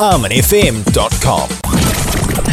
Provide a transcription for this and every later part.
منیم dot com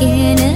skin.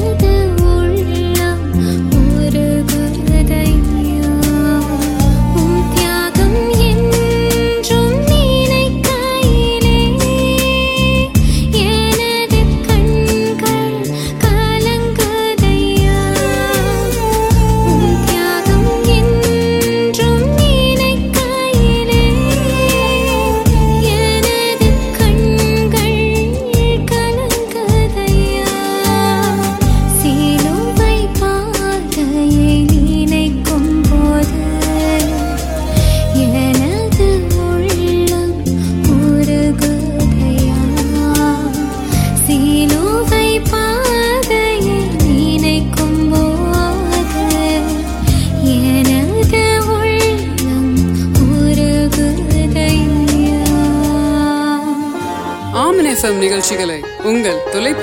نئےپیمپ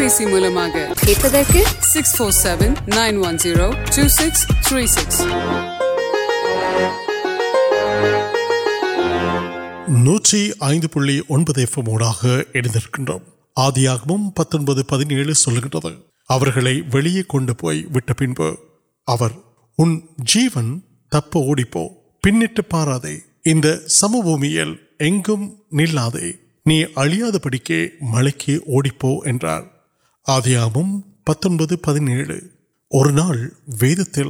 پینٹ پارا سم بومیل اڑیاد پڑکے ملک آم پتہ پہ نا ویدو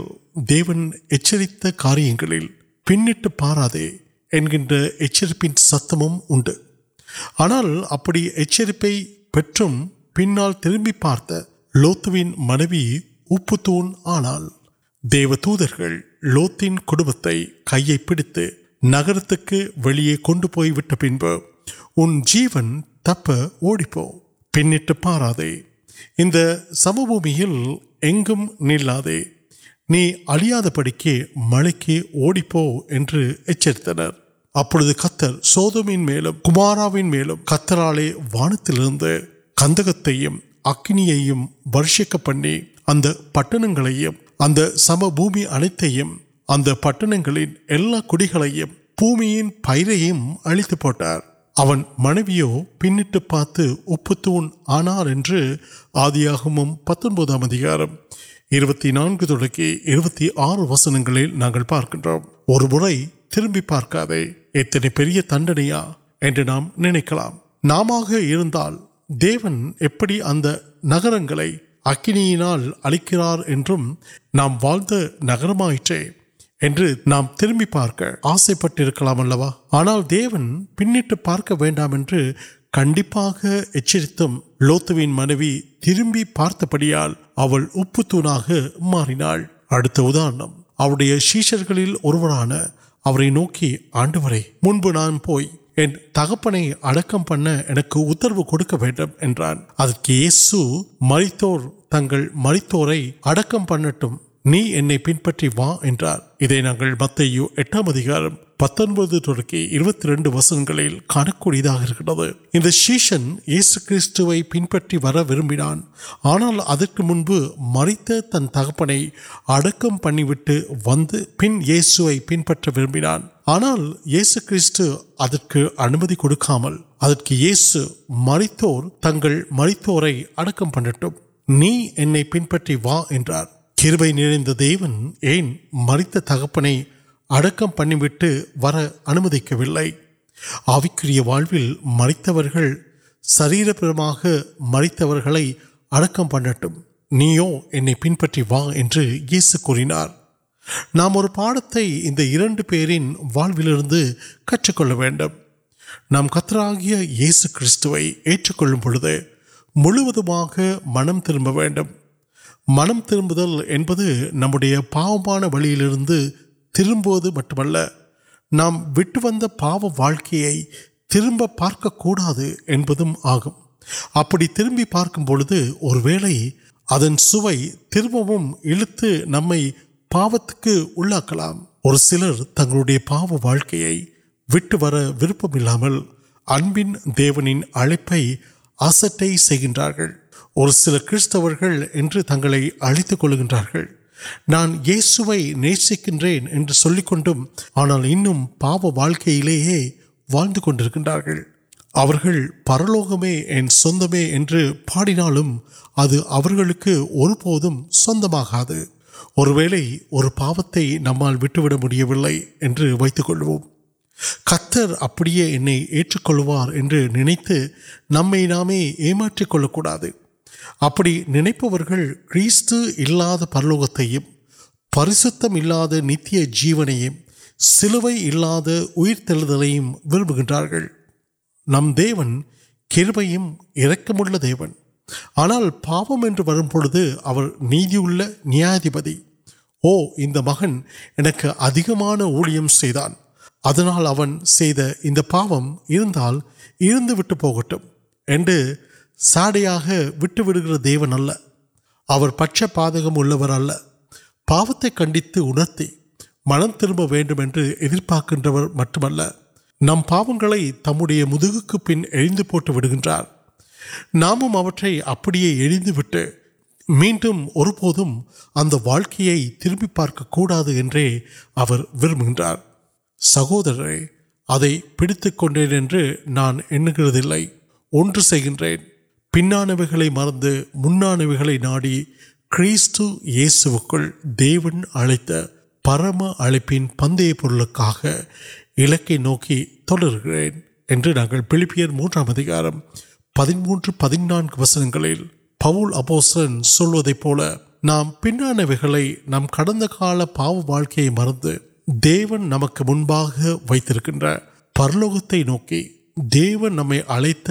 دیونت کاریہ پینٹ پاراد ستم آنا ابھی اچھی پہنچ پہ تربی پارت لوت منوی ابن آنا دیو دور لوتن کٹبت کئی پیڑ نگر کنٹ تبھی پینٹ پارے سم بومیلے اڑکی ملک واند تیم اکیم ورشک پہ سم بومی اتنے پیرت پہ منویو پینٹ پہ آنا آدیم پتہ وسنگ پارک تربی پارکے اتنے تنہیں نام نگرنی اڑکر نام ولد نگرم پارت مارت شیشانوک آنپ نان پوپنے اڑکانے میری تبدیل اٹک آنا تنک ونس پان آنا کچھ مرتبہ تبدیل اٹک پی وار کبھی نیون مریت تک پہنے ور پہ وائکری وریت سرپرا مریت اڑک پہ نہیں پری ویسو کو نام اور پاڑتے انترایا یہ سو منم ترب منتر نمبر پاؤان بڑی لوگ تربوت مٹم الک ترب پارک كو آگے تربی پار كو سو تربو نئی پات كے انا كل اور سر تی پا وا كے وقت ابن كال آسٹر اور سر کتر تک اڑتی نانس نیچے کچھ کٹ آنا پاپوا لگے پر لوکمال ابھی اور پاپتے نمال بھی کتر ابھی ایچکار نام نامکاؤ ابھی نگر کتنا پلوکتم نتیہ جی سلو وم دن کے کبھی آنا پاپم نیا مہنک وردان اتنا پاپل ساڑا وٹ ویگر دیون پچ پاد پا کنتر ادھی منتر ویمپار مٹم نم پاس تم پیند ابھی میٹھے اب واقع تربی پارک كو سہورے ادائی پیڑكن كے نان كرے ان كر پھر مرد اڑت پرم اڑپن موکار وسٹ پولسن پولی نام پہ نام کڑھ پاؤ واقع مرد نمک پرلوکتے نوکی دیجیے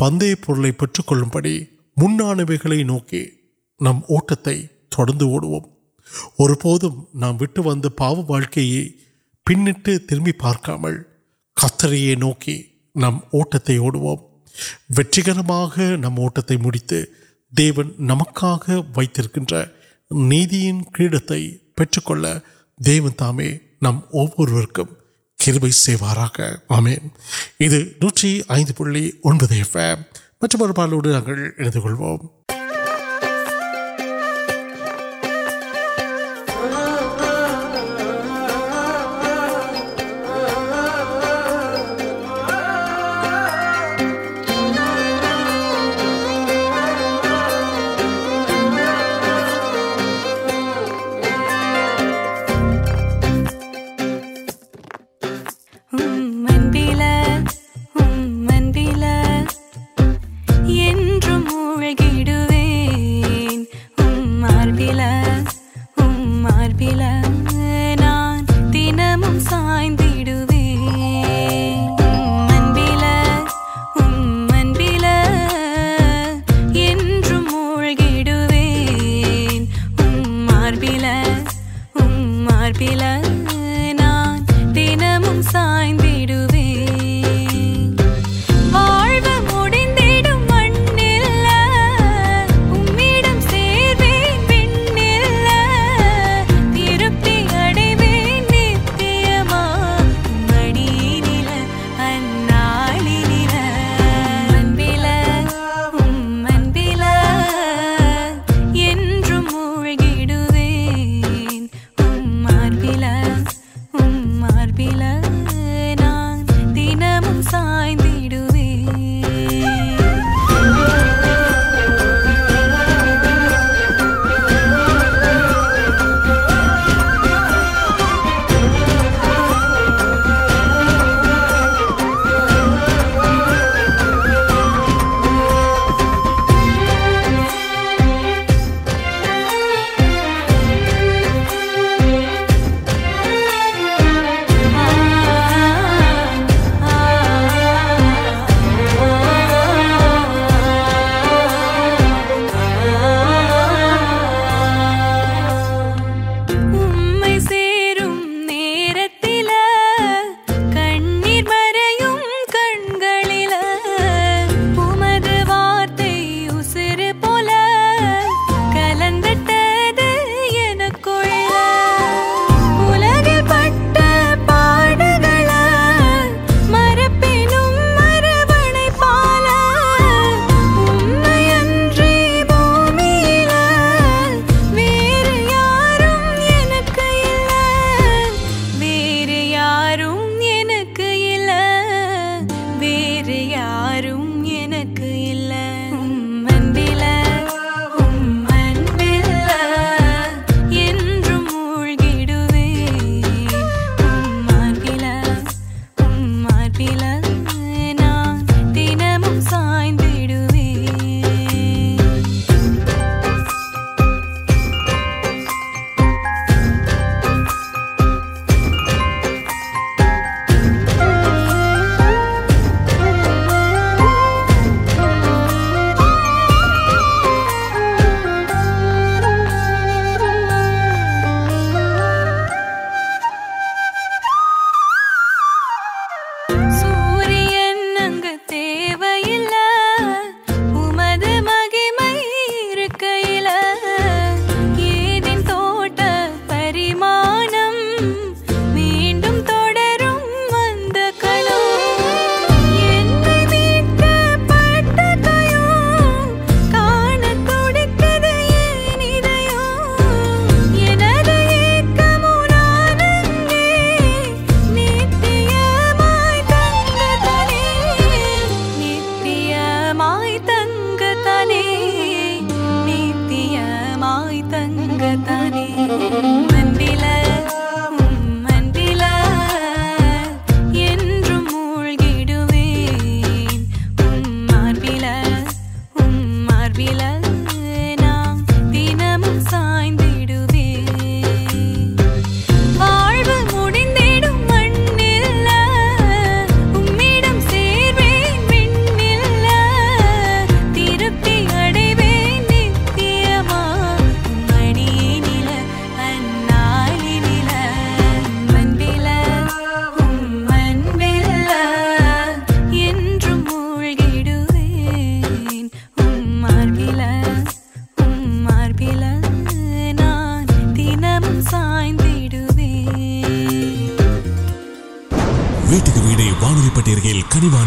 پندے پورے پچی نوکی نمرو نام بھی پاوا پینٹ تربی پارکام کتر نوکی نمکر نمٹتے میتھن نمک وکیم کچھ کول دے دام نمک وار مجھ پاڑوڈیاں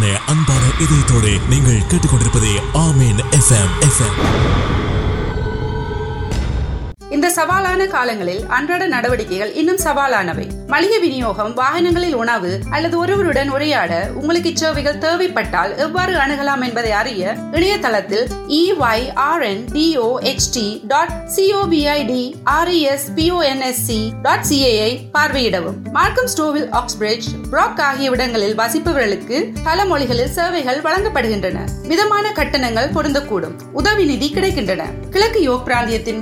ان تے نہیں پے آمین سوالان کا ملک واحد وسیپ سروے مٹھائی نیچے کچھ کچھ پرانیہ تین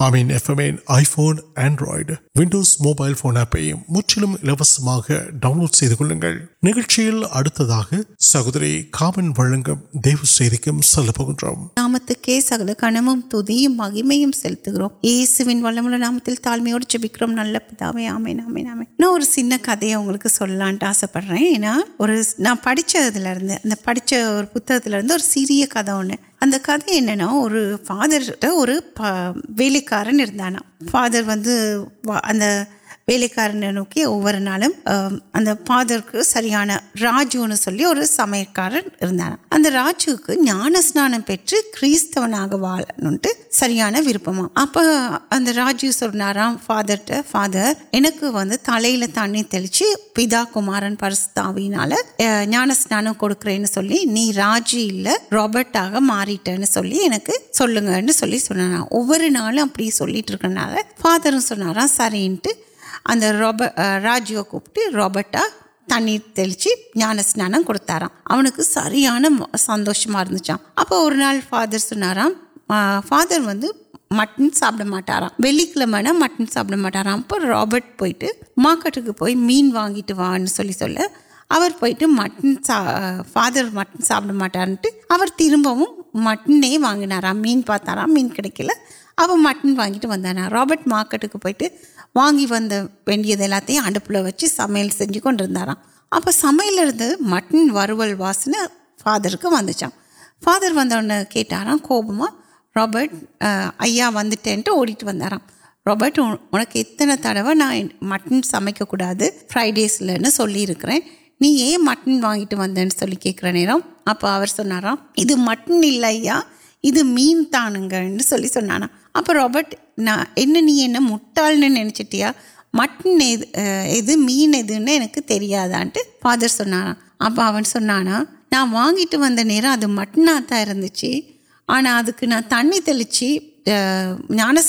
مہیم نام تا چکر آس پڑ رہے ہیں اگر کد انہیں اور فادر اور پیلے کار فادر و ولکار نےکی نا پاد سی اور سمے کار اگر اسنان پیٹرونا وال سیاح ورپم اب اگر سنارا فادر ٹادر ان کو تلے تنچی پیتامار پا یا ننان کڑکر نہیں راجل روپیے سلانا وہ کرنا پادر سن رہا سر اگر روب راجو کپٹے روپچی یان استار سریان سندوشنچنا پادر سنارا فادر وٹن ساپار ولی کلو مٹن ساپار روپرٹ پیٹ مارکٹکی مین ویٹ مٹن فادر مٹن ساپارے تربو مٹن واگن مین پاتار مین کل مٹن واٹ راپٹک پہ وا ویم اوپل ویچ سمیال سجران اب سمجھتے مٹن واسن فادر کے وچن فادر ون کھیٹار کوپم راپ ونٹنٹ اوڑیٹ و راپرٹ ان کے تڑو نا مٹن سمک كرا ہے فریڈل چل رہے نہیں مٹن وایٹ وك كرنے نوار مٹن یا ادن تانگی سہ اپنی مٹال نچیا مٹن مینکانٹ فادر سان آپانا نا واٹر وٹنا چی آنا ادک تنچی یانے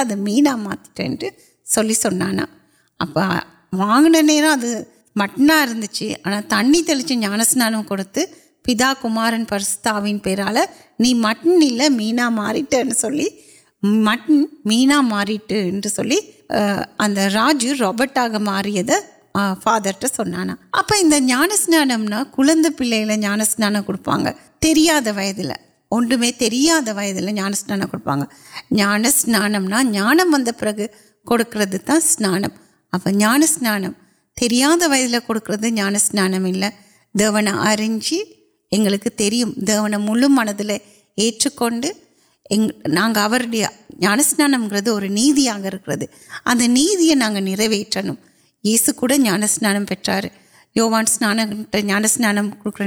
ادا مینٹنٹ اب نا مٹنا چی تان سنانے پیت کمار پستاون پیریل نہیں مٹن مینا مارٹن سوی مٹن مینا مارٹ اگر راج روپے مار فادر سنانا آپ ان پہ جان اس ویری وان اسپاان جانم ونان وان اس ایکن منچکے نان اسکے اگر نیوٹو یسوک جانسم پہ یو وان اسان اسکر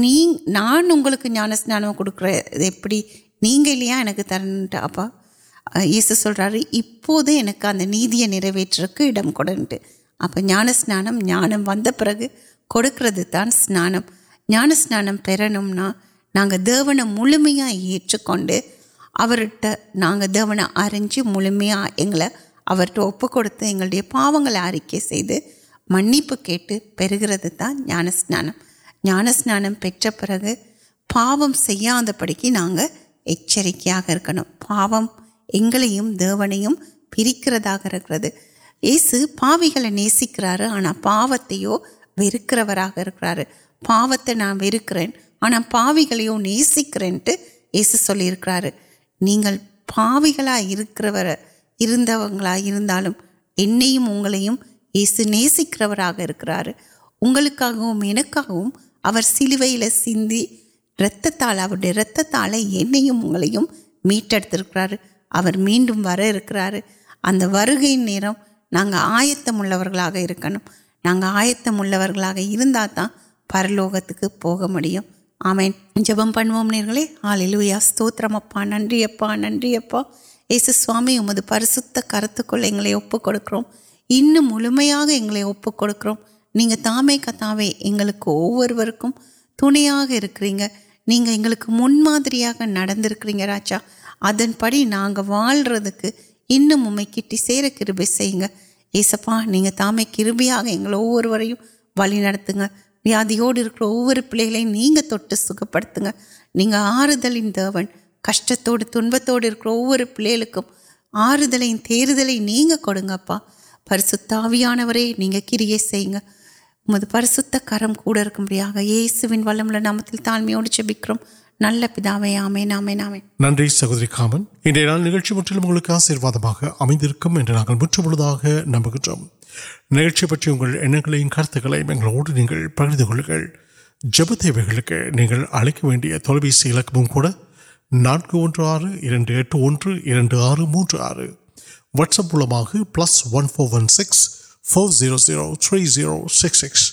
نی نانکان کڑکرپی تر آپ یسو سر اب کہ اب جان اس وق کر اسنان جانسم پہنوا نا دینے مومیا ایچک نا دینے ارینج مومیا پاکے سنپردان جان اس پہ پاپا بڑی ناچری پاپیم دیوکردا کرنا پات ورور پات نا وقت آنا پاو گرس نہیں پاند اگس نسکرا سلویل سیندی رتھی وہ میٹھے آر میڈم وارم آیت نا آیتما پر لوگ آم جب پنوے آل لو یامپ ننپ ننسوا پہ مرک کتو تھی منمری کراچا ولردک ان میں کٹ سیر کبھی سے یہ سا تام کاروبت ویوک وہ پہلے نہیں پہ آلو کش تر پھر آردل تیلے نہیں پا پریسان ہوگی کھی گر سرمکہ یہ سنم نام تاعمک نن سہدر کامنچ آشیواد امدیک نمبر نیو کمپنی پکرک جپتے نہیں پی نو وٹسپن six four zero zero three zero six six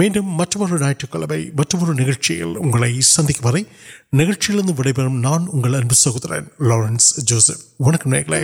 میم ملے ملک سند نچلے واٹر نان سوین لارنس جوسف ونکل